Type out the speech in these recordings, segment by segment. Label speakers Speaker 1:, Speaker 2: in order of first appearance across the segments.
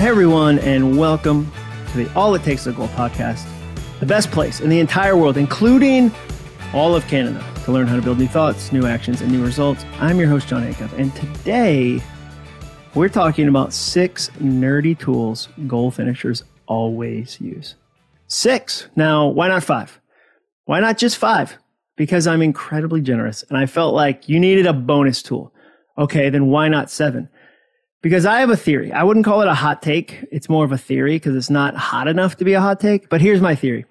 Speaker 1: Hey everyone, and welcome to the All It Takes to Goal podcast, the best place in the entire world, including all of Canada, to learn how to build new thoughts, new actions, and new results. I'm your host, Jon Acuff, and today we're talking about six nerdy tools goal finishers always use. Six. Now, why not five? Why not just five? Because I'm incredibly generous and I felt like you needed a bonus tool. Okay, then why not seven? Because I have a theory. I wouldn't call it a hot take. It's more of a theory because it's not hot enough to be a hot take. But here's my theory.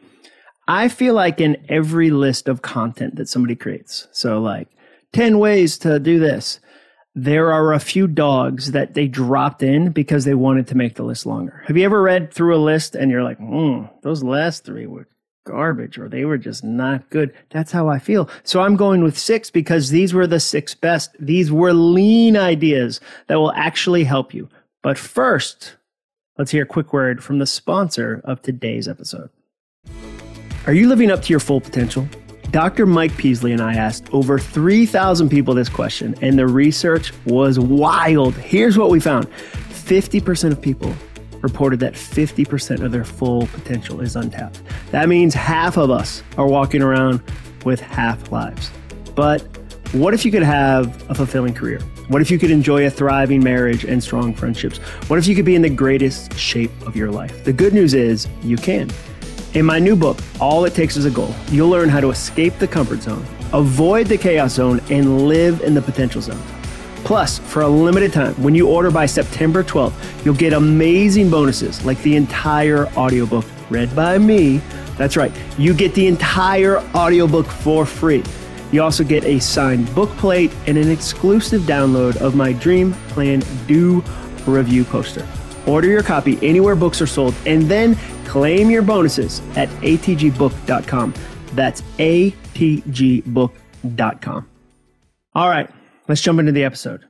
Speaker 1: I feel like in every list of content that somebody creates, so like 10 ways to do this, there are a few dogs that they dropped in because they wanted to make the list longer. Have you ever read through a list and you're like, hmm, those last three were garbage or they were just not good. That's how I feel. So I'm going with six because these were the six best. These were lean ideas that will actually help you. But first, let's hear a quick word from the sponsor of today's episode. Are you living up to your full potential? Dr. Mike Peasley and I asked over 3,000 people this question, and the research was wild. Here's what we found 50% of people reported that 50% of their full potential is untapped. That means half of us are walking around with half lives. But what if you could have a fulfilling career? What if you could enjoy a thriving marriage and strong friendships? What if you could be in the greatest shape of your life? The good news is you can. In my new book, All It Takes Is a Goal, you'll learn how to escape the comfort zone, avoid the chaos zone, and live in the potential zone. Plus, for a limited time, when you order by September 12th, you'll get amazing bonuses like the entire audiobook read by me. That's right, you get the entire audiobook for free. You also get a signed book plate and an exclusive download of my Dream Plan Do review poster. Order your copy anywhere books are sold and then claim your bonuses at atgbook.com. That's atgbook.com. All right let's jump into the episode.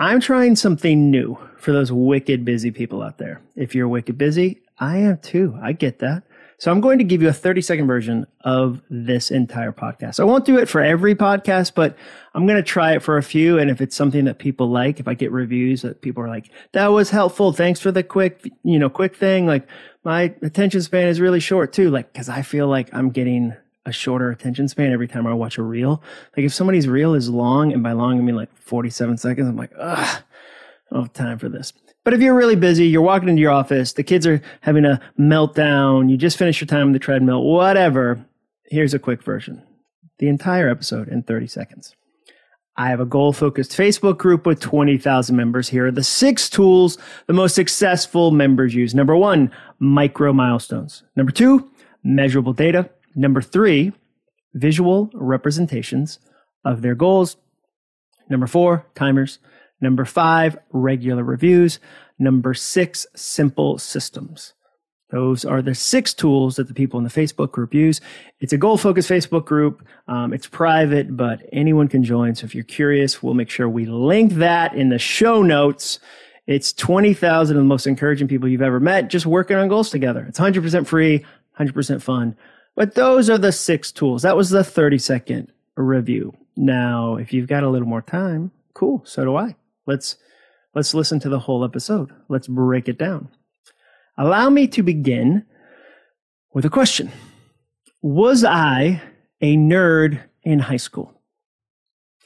Speaker 1: I'm trying something new for those wicked busy people out there. If you're wicked busy, I am too. I get that. So I'm going to give you a 30 second version of this entire podcast. I won't do it for every podcast, but I'm going to try it for a few. And if it's something that people like, if I get reviews that people are like, that was helpful. Thanks for the quick, you know, quick thing. Like my attention span is really short too. Like, cause I feel like I'm getting a shorter attention span every time I watch a reel. Like if somebody's reel is long, and by long I mean like 47 seconds, I'm like, ugh, I don't have time for this. But if you're really busy, you're walking into your office, the kids are having a meltdown, you just finished your time on the treadmill, whatever, here's a quick version. The entire episode in 30 seconds. I have a goal focused Facebook group with 20,000 members. Here are the six tools the most successful members use. Number one, micro milestones. Number two, measurable data. Number three, visual representations of their goals. Number four, timers. Number five, regular reviews. Number six, simple systems. Those are the six tools that the people in the Facebook group use. It's a goal focused Facebook group. Um, it's private, but anyone can join. So if you're curious, we'll make sure we link that in the show notes. It's 20,000 of the most encouraging people you've ever met just working on goals together. It's 100% free, 100% fun. But those are the six tools. That was the 30 second review. Now, if you've got a little more time, cool. So do I. Let's let's listen to the whole episode. Let's break it down. Allow me to begin with a question. Was I a nerd in high school?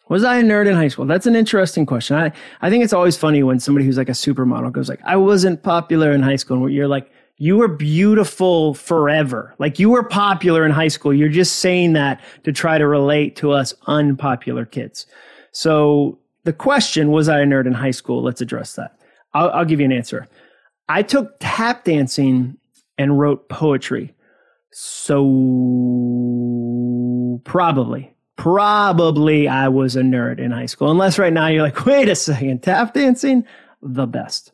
Speaker 1: Was I a nerd in high school? That's an interesting question. I, I think it's always funny when somebody who's like a supermodel goes like, I wasn't popular in high school. And you're like, you were beautiful forever. Like you were popular in high school. You're just saying that to try to relate to us unpopular kids. So the question, was I a nerd in high school? Let's address that. I'll, I'll give you an answer. I took tap dancing and wrote poetry. So probably, probably I was a nerd in high school. Unless right now you're like, wait a second, tap dancing, the best.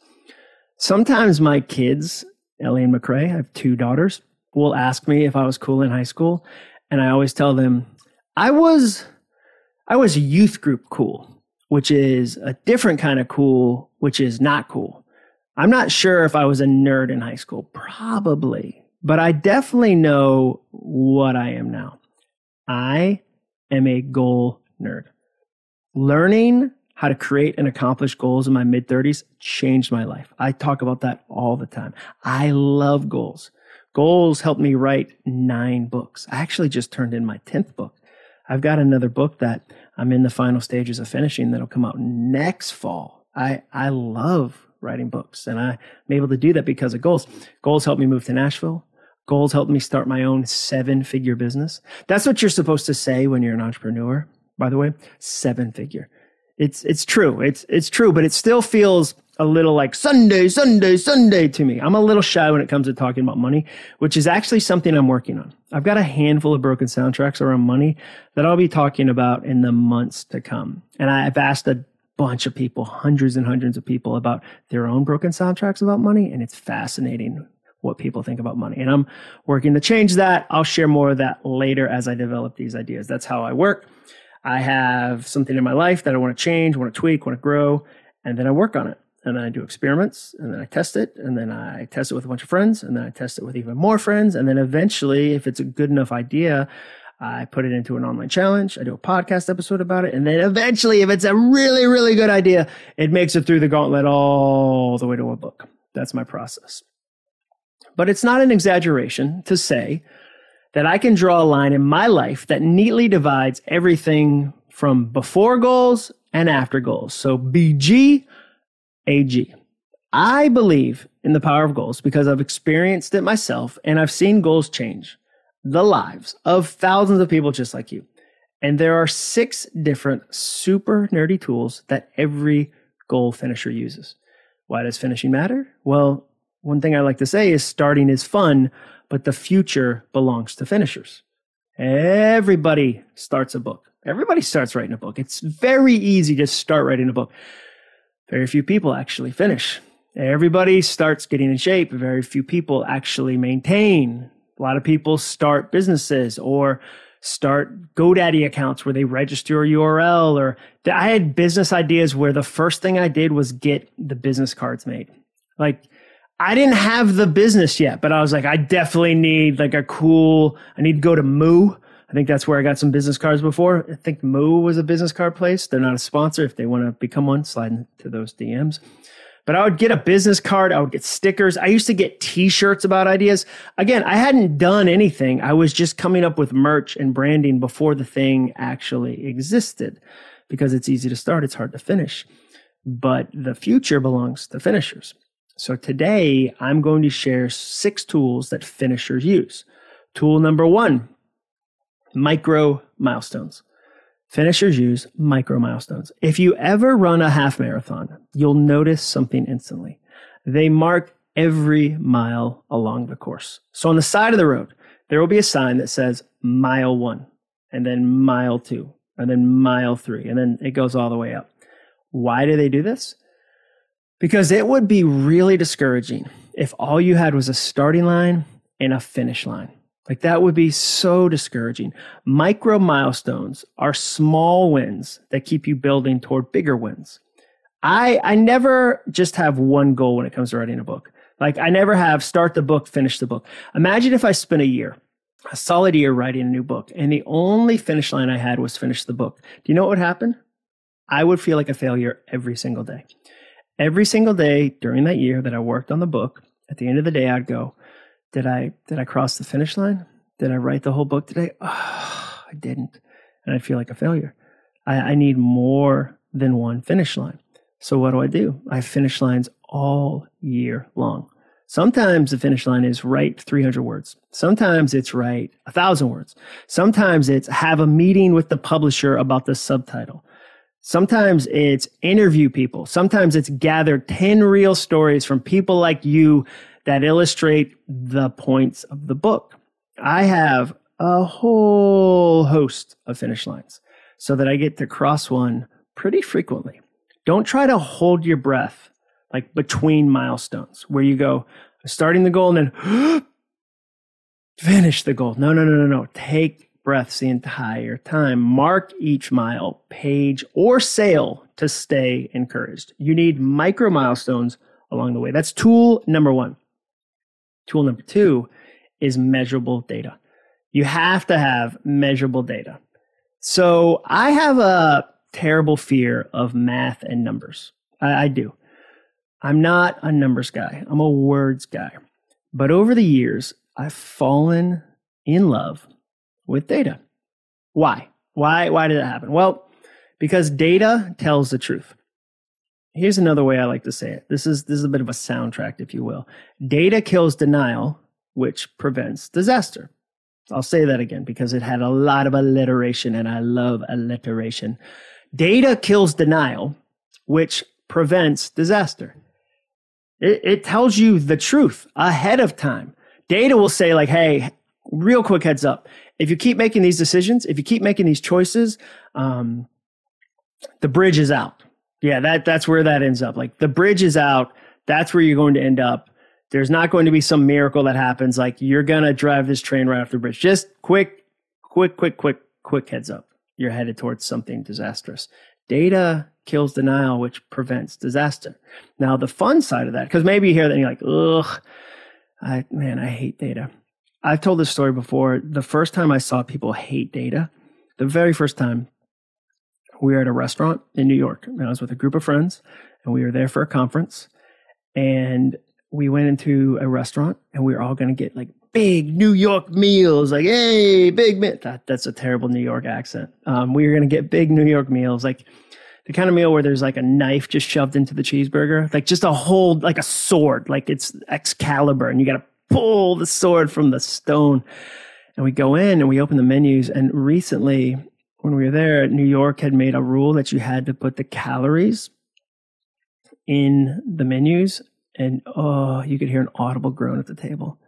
Speaker 1: Sometimes my kids Ellie and McRae, I have two daughters, will ask me if I was cool in high school. And I always tell them I was I was youth group cool, which is a different kind of cool, which is not cool. I'm not sure if I was a nerd in high school, probably, but I definitely know what I am now. I am a goal nerd. Learning how to create and accomplish goals in my mid 30s changed my life. I talk about that all the time. I love goals. Goals helped me write nine books. I actually just turned in my 10th book. I've got another book that I'm in the final stages of finishing that'll come out next fall. I, I love writing books and I'm able to do that because of goals. Goals helped me move to Nashville. Goals helped me start my own seven figure business. That's what you're supposed to say when you're an entrepreneur, by the way, seven figure. It's it's true. It's it's true, but it still feels a little like Sunday, Sunday, Sunday to me. I'm a little shy when it comes to talking about money, which is actually something I'm working on. I've got a handful of broken soundtracks around money that I'll be talking about in the months to come. And I've asked a bunch of people, hundreds and hundreds of people about their own broken soundtracks about money. And it's fascinating what people think about money. And I'm working to change that. I'll share more of that later as I develop these ideas. That's how I work. I have something in my life that I want to change, want to tweak, want to grow, and then I work on it. And then I do experiments, and then I test it, and then I test it with a bunch of friends, and then I test it with even more friends. And then eventually, if it's a good enough idea, I put it into an online challenge. I do a podcast episode about it. And then eventually, if it's a really, really good idea, it makes it through the gauntlet all the way to a book. That's my process. But it's not an exaggeration to say that I can draw a line in my life that neatly divides everything from before goals and after goals. So BG, AG. I believe in the power of goals because I've experienced it myself and I've seen goals change the lives of thousands of people just like you. And there are six different super nerdy tools that every goal finisher uses. Why does finishing matter? Well, one thing I like to say is starting is fun, but the future belongs to finishers. Everybody starts a book. Everybody starts writing a book. It's very easy to start writing a book. Very few people actually finish. Everybody starts getting in shape. Very few people actually maintain. A lot of people start businesses or start GoDaddy accounts where they register a URL or I had business ideas where the first thing I did was get the business cards made. Like I didn't have the business yet, but I was like, I definitely need like a cool, I need to go to Moo. I think that's where I got some business cards before. I think Moo was a business card place. They're not a sponsor. If they want to become one, slide into those DMs. But I would get a business card. I would get stickers. I used to get t-shirts about ideas. Again, I hadn't done anything. I was just coming up with merch and branding before the thing actually existed because it's easy to start. It's hard to finish, but the future belongs to finishers. So today I'm going to share six tools that finishers use. Tool number one, micro milestones. Finishers use micro milestones. If you ever run a half marathon, you'll notice something instantly. They mark every mile along the course. So on the side of the road, there will be a sign that says mile one, and then mile two, and then mile three, and then it goes all the way up. Why do they do this? Because it would be really discouraging if all you had was a starting line and a finish line. Like that would be so discouraging. Micro milestones are small wins that keep you building toward bigger wins. I, I never just have one goal when it comes to writing a book. Like I never have start the book, finish the book. Imagine if I spent a year, a solid year writing a new book and the only finish line I had was finish the book. Do you know what would happen? I would feel like a failure every single day every single day during that year that I worked on the book, at the end of the day, I'd go, did I, did I cross the finish line? Did I write the whole book today? Oh, I didn't. And I'd feel like a failure. I, I need more than one finish line. So what do I do? I have finish lines all year long. Sometimes the finish line is write 300 words. Sometimes it's write a thousand words. Sometimes it's have a meeting with the publisher about the subtitle. Sometimes it's interview people. Sometimes it's gather 10 real stories from people like you that illustrate the points of the book. I have a whole host of finish lines so that I get to cross one pretty frequently. Don't try to hold your breath like between milestones where you go starting the goal and then finish the goal. No, no, no, no, no. Take breaths the entire time. Mark each mile, page, or sale to stay encouraged. You need micro milestones along the way. That's tool number one. Tool number two is measurable data. You have to have measurable data. So I have a terrible fear of math and numbers. I, I do. I'm not a numbers guy, I'm a words guy. But over the years, I've fallen in love with data. Why? Why why did that happen? Well, because data tells the truth. Here's another way I like to say it. This is this is a bit of a soundtrack if you will. Data kills denial, which prevents disaster. I'll say that again because it had a lot of alliteration and I love alliteration. Data kills denial, which prevents disaster. It, it tells you the truth ahead of time. Data will say, like, hey, real quick heads up. If you keep making these decisions, if you keep making these choices, um, the bridge is out. Yeah, that that's where that ends up. Like the bridge is out. That's where you're going to end up. There's not going to be some miracle that happens. Like you're gonna drive this train right off the bridge. Just quick, quick, quick, quick, quick heads up. You're headed towards something disastrous. Data kills denial, which prevents disaster. Now, the fun side of that, because maybe you hear that and you're like, ugh, I, man, I hate data. I've told this story before. The first time I saw people hate data, the very first time we were at a restaurant in New York, and I was with a group of friends, and we were there for a conference, and we went into a restaurant, and we were all going to get like big New York meals, like hey, big meal. That, that's a terrible New York accent. Um, we were going to get big New York meals, like the kind of meal where there's like a knife just shoved into the cheeseburger, like just a whole, like a sword, like it's Excalibur, and you got to pull the sword from the stone. And we go in and we open the menus. And recently, when we were there, New York had made a rule that you had to put the calories in the menus. And oh, you could hear an audible groan at the table.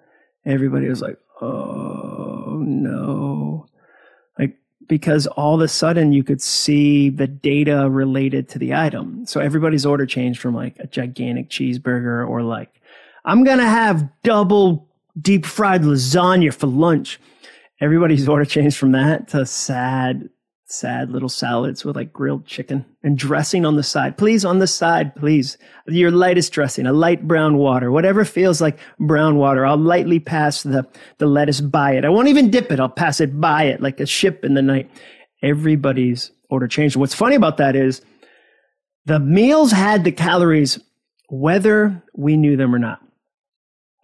Speaker 1: Everybody was like, oh no Like, because all of a sudden you could see the data related to the item. So everybody's order changed from like a gigantic cheeseburger or like, I'm going to have double deep fried lasagna for lunch. Everybody's order changed from that to sad sad little salads with like grilled chicken and dressing on the side. Please, on the side, please. Your lightest dressing, a light brown water, whatever feels like brown water. I'll lightly pass the, the lettuce by it. I won't even dip it. I'll pass it by it like a ship in the night. Everybody's order changed. What's funny about that is the meals had the calories whether we knew them or not.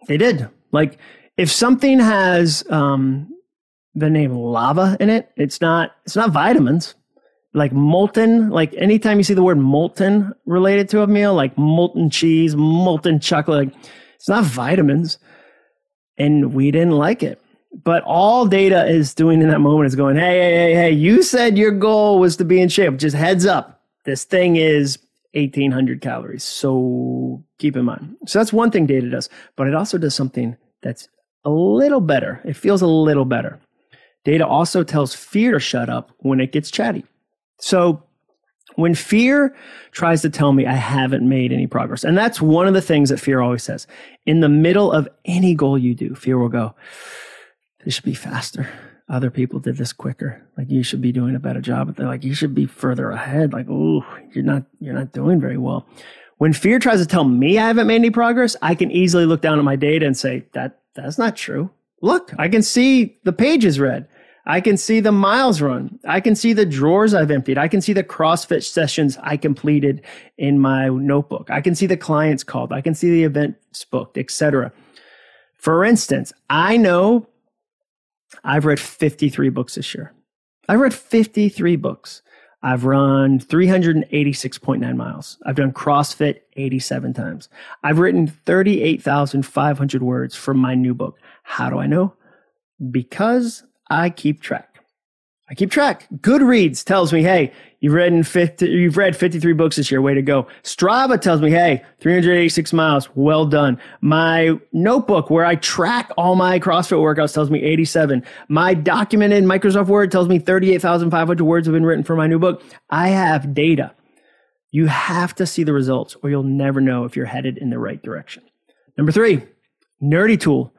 Speaker 1: They did. Like if something has um, the name lava in it. It's not it's not vitamins. Like molten, like anytime you see the word molten related to a meal, like molten cheese, molten chocolate, like, it's not vitamins. And we didn't like it. But all data is doing in that moment is going, hey, hey, hey, hey, you said your goal was to be in shape. Just heads up. This thing is 1800 calories. So keep in mind. So that's one thing data does, but it also does something that's a little better. It feels a little better. Data also tells fear to shut up when it gets chatty. So when fear tries to tell me I haven't made any progress, and that's one of the things that fear always says, in the middle of any goal you do, fear will go, this should be faster. Other people did this quicker. Like you should be doing a better job. They're like, you should be further ahead. Like, oh, you're not, you're not doing very well. When fear tries to tell me I haven't made any progress, I can easily look down at my data and say, that, that's not true. Look, I can see the pages read. I can see the miles run. I can see the drawers I've emptied. I can see the CrossFit sessions I completed in my notebook. I can see the clients called. I can see the events booked, etc. For instance, I know I've read 53 books this year. I've read 53 books. I've run 386.9 miles. I've done CrossFit 87 times. I've written 38,500 words from my new book. How do I know? Because I keep track. I keep track. Goodreads tells me, hey, you've read 50, you've read 53 books this year. Way to go. Strava tells me, hey, 386 miles. Well done. My notebook where I track all my CrossFit workouts tells me 87. My document in Microsoft Word tells me 38,500 words have been written for my new book. I have data. You have to see the results or you'll never know if you're headed in the right direction. Number three, nerdy tool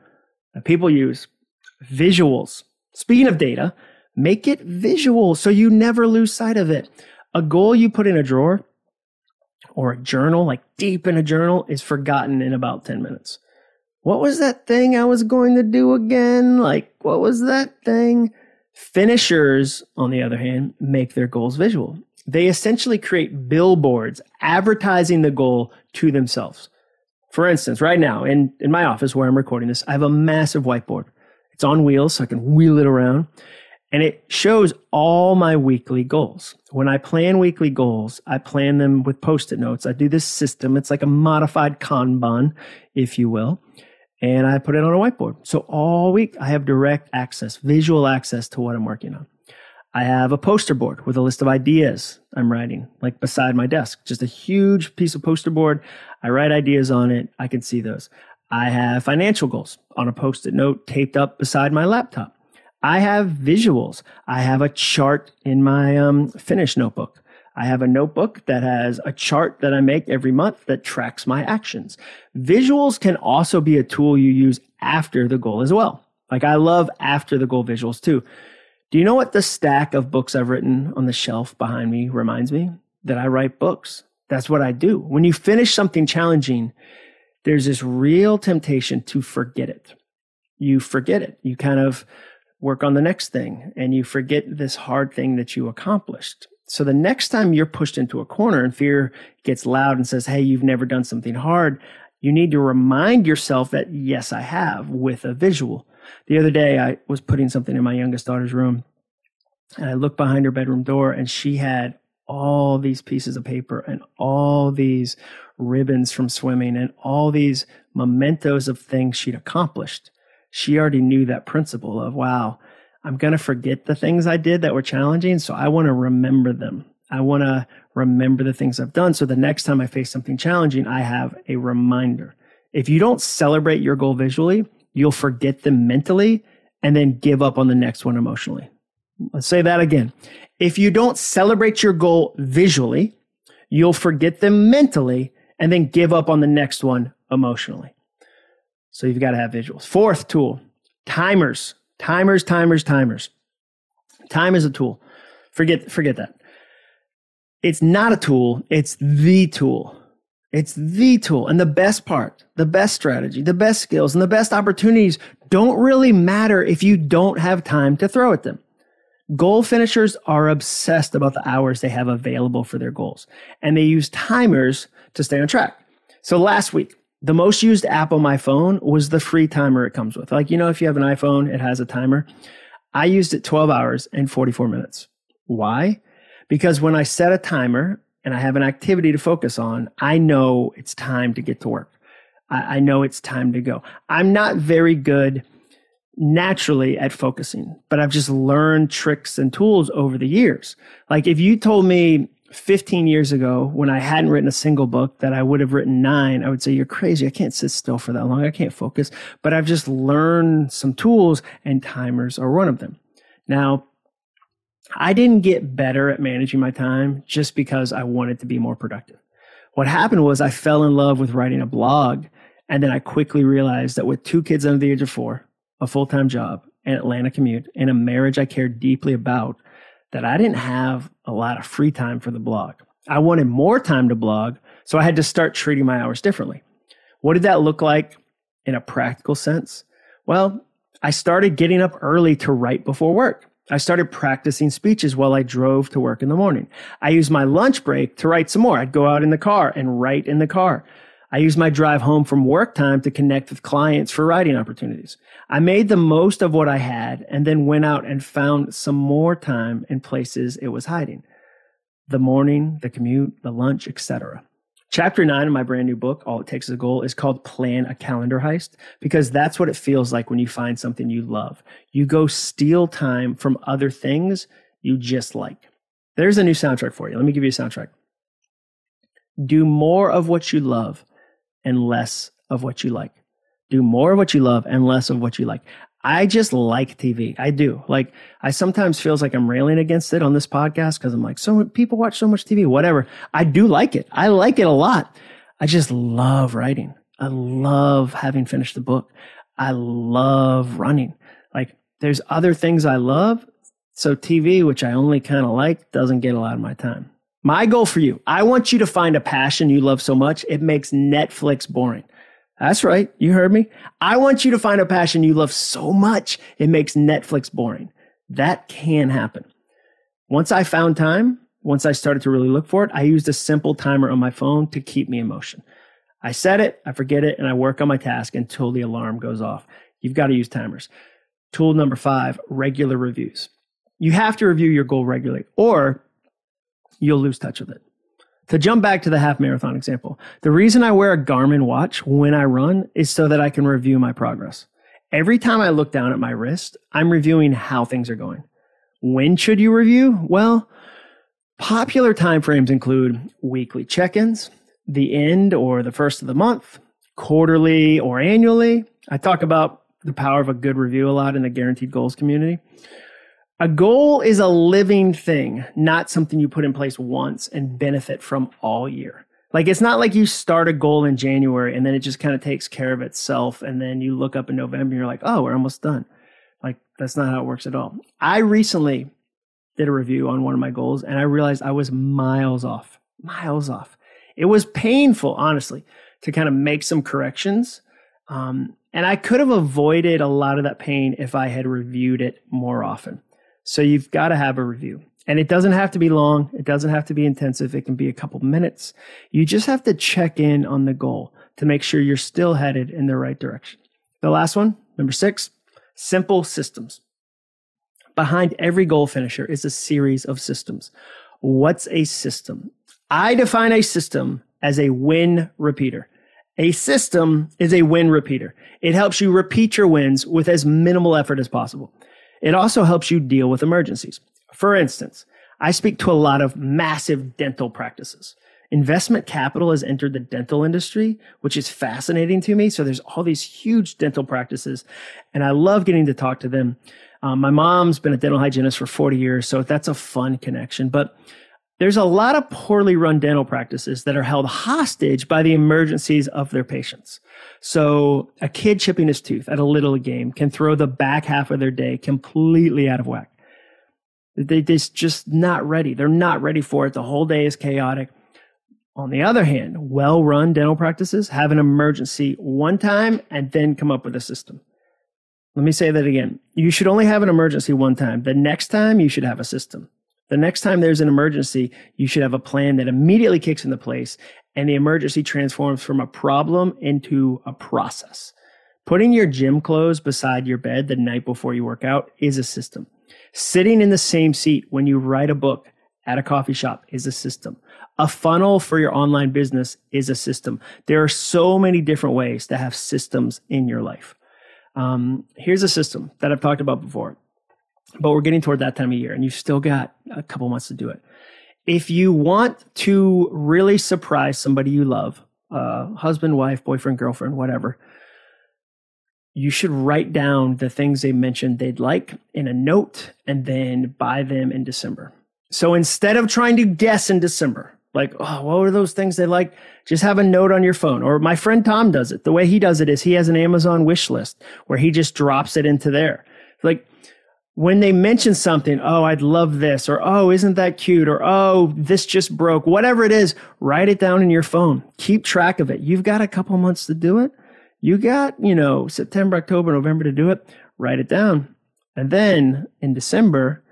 Speaker 1: that people use visuals. Speaking of data, make it visual so you never lose sight of it. A goal you put in a drawer or a journal, like deep in a journal, is forgotten in about 10 minutes. What was that thing I was going to do again? Like, what was that thing? Finishers, on the other hand, make their goals visual. they essentially create billboards advertising the goal to themselves. For instance, right now in, in my office where I'm recording this, I have a massive whiteboard. It's on wheels so I can wheel it around and it shows all my weekly goals. When I plan weekly goals, I plan them with post it notes. I do this system. It's like a modified Kanban, if you will. And I put it on a whiteboard. So all week I have direct access, visual access to what I'm working on. I have a poster board with a list of ideas I'm writing, like beside my desk, just a huge piece of poster board. I write ideas on it. I can see those. I have financial goals on a post it note taped up beside my laptop. I have visuals. I have a chart in my um, finish notebook. I have a notebook that has a chart that I make every month that tracks my actions. Visuals can also be a tool you use after the goal as well. Like I love after the goal visuals too. Do you know what the stack of books I've written on the shelf behind me reminds me? That I write books. That's what I do. When you finish something challenging, there's this real temptation to forget it. You forget it. You kind of work on the next thing and you forget this hard thing that you accomplished. So the next time you're pushed into a corner and fear gets loud and says, Hey, you've never done something hard, you need to remind yourself that, yes, I have with a visual. The other day, I was putting something in my youngest daughter's room and I looked behind her bedroom door and she had all these pieces of paper and all these ribbons from swimming and all these mementos of things she'd accomplished she already knew that principle of, wow, I'm going to forget the things I did that were challenging. So I want to remember them. I want to remember the things I've done. So the next time I face something challenging, I have a reminder. If you don't celebrate your goal visually, you'll forget them mentally and then give up on the next one emotionally. Let's say that again. If you don't celebrate your goal visually, you'll forget them mentally and then give up on the next one emotionally. So you've got to have visuals. Fourth tool, timers. Timers, timers, timers. Time is a tool. Forget forget that. It's not a tool, it's the tool. It's the tool. And the best part, the best strategy, the best skills, and the best opportunities don't really matter if you don't have time to throw at them. Goal finishers are obsessed about the hours they have available for their goals, and they use timers to stay on track. So last week, the most used app on my phone was the free timer it comes with. Like, you know, if you have an iPhone, it has a timer. I used it 12 hours and 44 minutes. Why? Because when I set a timer and I have an activity to focus on, I know it's time to get to work. I, I know it's time to go. I'm not very good naturally at focusing, but I've just learned tricks and tools over the years. Like if you told me 15 years ago when I hadn't written a single book that I would have written nine, I would say, You're crazy. I can't sit still for that long. I can't focus. But I've just learned some tools, and timers are one of them. Now, I didn't get better at managing my time just because I wanted to be more productive. What happened was I fell in love with writing a blog. And then I quickly realized that with two kids under the age of four, a full time job, an Atlanta commute, and a marriage I cared deeply about, that I didn't have a lot of free time for the blog. I wanted more time to blog, so I had to start treating my hours differently. What did that look like in a practical sense? Well, I started getting up early to write before work. I started practicing speeches while I drove to work in the morning. I used my lunch break to write some more. I'd go out in the car and write in the car. I used my drive home from work time to connect with clients for writing opportunities. I made the most of what I had and then went out and found some more time in places it was hiding. The morning, the commute, the lunch, etc. Chapter nine of my brand new book, All It Takes is a Goal, is called Plan a Calendar Heist because that's what it feels like when you find something you love. You go steal time from other things you just like. There's a new soundtrack for you. Let me give you a soundtrack. Do more of what you love and less of what you like. Do more of what you love and less of what you like. I just like TV. I do. Like I sometimes feels like I'm railing against it on this podcast because I'm like, so people watch so much TV, whatever. I do like it. I like it a lot. I just love writing. I love having finished the book. I love running. Like there's other things I love. So TV, which I only kind of like, doesn't get a lot of my time. My goal for you, I want you to find a passion you love so much it makes Netflix boring. That's right. You heard me. I want you to find a passion you love so much it makes Netflix boring. That can happen. Once I found time, once I started to really look for it, I used a simple timer on my phone to keep me in motion. I set it, I forget it, and I work on my task until the alarm goes off. You've got to use timers. Tool number five regular reviews. You have to review your goal regularly, or you'll lose touch with it. To jump back to the half marathon example, the reason I wear a Garmin watch when I run is so that I can review my progress. Every time I look down at my wrist, I'm reviewing how things are going. When should you review? Well, popular timeframes include weekly check-ins, the end or the first of the month, quarterly or annually. I talk about the power of a good review a lot in the guaranteed goals community. A goal is a living thing, not something you put in place once and benefit from all year. Like it's not like you start a goal in January and then it just kind of takes care of itself. And then you look up in November and you're like, oh, we're almost done. Like that's not how it works at all. I recently did a review on one of my goals and I realized I was miles off, miles off. It was painful, honestly, to kind of make some corrections. Um, and I could have avoided a lot of that pain if I had reviewed it more often. So you've got to have a review. And it doesn't have to be long. It doesn't have to be intensive. It can be a couple minutes. You just have to check in on the goal to make sure you're still headed in the right direction. The last one, number six, simple systems. Behind every goal finisher is a series of systems. What's a system? I define a system as a win repeater. A system is a win repeater. It helps you repeat your wins with as minimal effort as possible. It also helps you deal with emergencies. For instance, I speak to a lot of massive dental practices. Investment capital has entered the dental industry, which is fascinating to me. So there's all these huge dental practices, and I love getting to talk to them. Um, my mom's been a dental hygienist for 40 years, so that's a fun connection. But there's a lot of poorly run dental practices that are held hostage by the emergencies of their patients. So a kid chipping his tooth at a little game can throw the back half of their day completely out of whack. They, they're just not ready. They're not ready for it. The whole day is chaotic. On the other hand, well run dental practices have an emergency one time and then come up with a system. Let me say that again. You should only have an emergency one time. The next time, you should have a system. The next time there's an emergency, you should have a plan that immediately kicks into place and the emergency transforms from a problem into a process. Putting your gym clothes beside your bed the night before you work out is a system. Sitting in the same seat when you write a book at a coffee shop is a system. A funnel for your online business is a system. There are so many different ways to have systems in your life. Um, here's a system that I've talked about before but we're getting toward that time of year and you've still got a couple months to do it. If you want to really surprise somebody you love, uh, husband, wife, boyfriend, girlfriend, whatever, you should write down the things they mentioned they'd like in a note and then buy them in December. So instead of trying to guess in December, like, oh, what were those things they like? Just have a note on your phone. Or my friend Tom does it. The way he does it is he has an Amazon wish list where he just drops it into there. Like, when they mention something, oh, I'd love this, or oh, isn't that cute, or oh, this just broke, whatever it is, write it down in your phone. Keep track of it. You've got a couple months to do it. You got, you know, September, October, November to do it. Write it down. And then in December,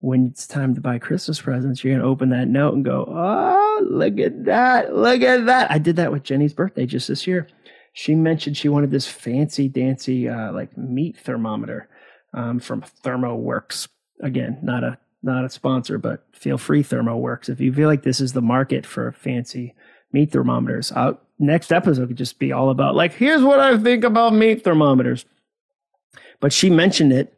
Speaker 1: when it's time to buy Christmas presents, you're going to open that note and go, oh, look at that. Look at that. I did that with Jenny's birthday just this year. She mentioned she wanted this fancy dancy, uh, like meat thermometer um, from ThermoWorks. Again, not a not a sponsor, but feel free ThermoWorks. If you feel like this is the market for fancy meat thermometers, I'll, next episode could just be all about like, here's what I think about meat thermometers. But she mentioned it,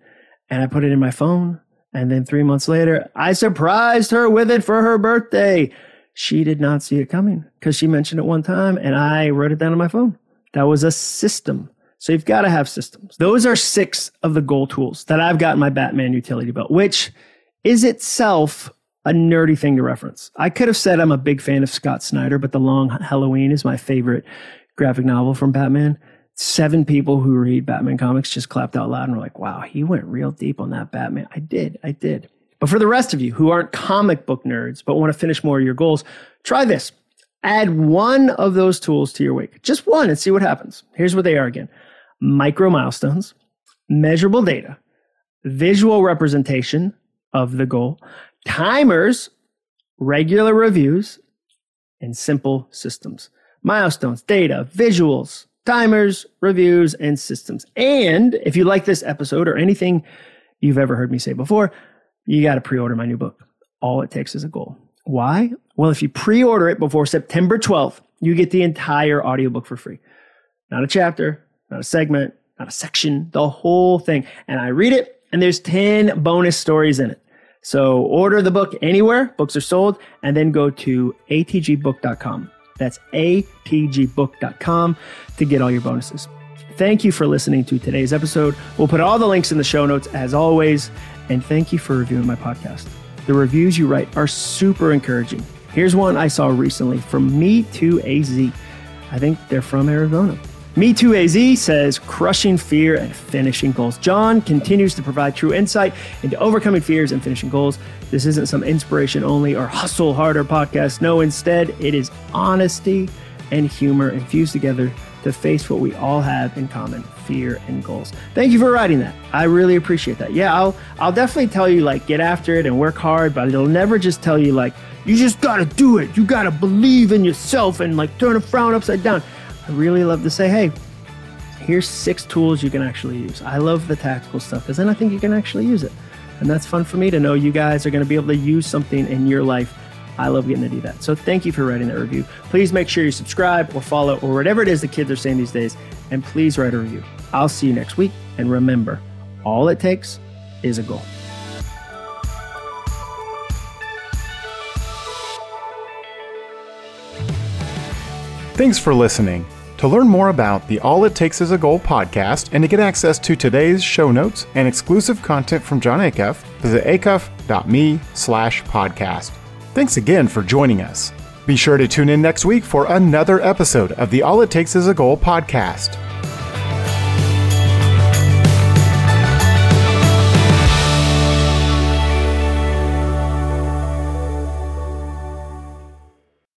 Speaker 1: and I put it in my phone. And then three months later, I surprised her with it for her birthday. She did not see it coming because she mentioned it one time, and I wrote it down on my phone. That was a system. So you've got to have systems. Those are six of the goal tools that I've got in my Batman utility belt, which is itself a nerdy thing to reference. I could have said I'm a big fan of Scott Snyder, but The Long Halloween is my favorite graphic novel from Batman. Seven people who read Batman comics just clapped out loud and were like, wow, he went real deep on that Batman. I did. I did. But for the rest of you who aren't comic book nerds but want to finish more of your goals, try this. Add one of those tools to your week. Just one and see what happens. Here's what they are again micro milestones, measurable data, visual representation of the goal, timers regular reviews, and simple systems. Milestones, data, visuals, timers, reviews, and systems. And if you like this episode or anything you've ever heard me say before, you got to pre order my new book. All it takes is a goal. Why? Well, if you pre order it before September 12th, you get the entire audiobook for free. Not a chapter, not a segment, not a section, the whole thing. And I read it, and there's 10 bonus stories in it. So order the book anywhere books are sold, and then go to atgbook.com. That's atgbook.com to get all your bonuses. Thank you for listening to today's episode. We'll put all the links in the show notes as always. And thank you for reviewing my podcast. The reviews you write are super encouraging. Here's one I saw recently from Me to AZ. I think they're from Arizona. Me Too AZ says, crushing fear and finishing goals. Jon continues to provide true insight into overcoming fears and finishing goals. This isn't some inspiration only or hustle harder podcast. No, instead, it is honesty and humor infused together to face what we all have in common fear and goals. Thank you for writing that. I really appreciate that. Yeah, I'll I'll definitely tell you like get after it and work hard, but it'll never just tell you like you just got to do it. You got to believe in yourself and like turn a frown upside down. I really love to say, hey, here's six tools you can actually use. I love the tactical stuff because then I think you can actually use it. And that's fun for me to know you guys are going to be able to use something in your life. I love getting to do that. So thank you for writing that review. Please make sure you subscribe or follow or whatever it is the kids are saying these days. And please write a review. I'll see you next week. And remember, all it takes is a goal.
Speaker 2: Thanks for listening. To learn more about the All It Takes Is a Goal podcast and to get access to today's show notes and exclusive content from Jon Acuff, visit acuff.me slash podcast. Thanks again for joining us. Be sure to tune in next week for another episode of the All It Takes Is a Goal podcast.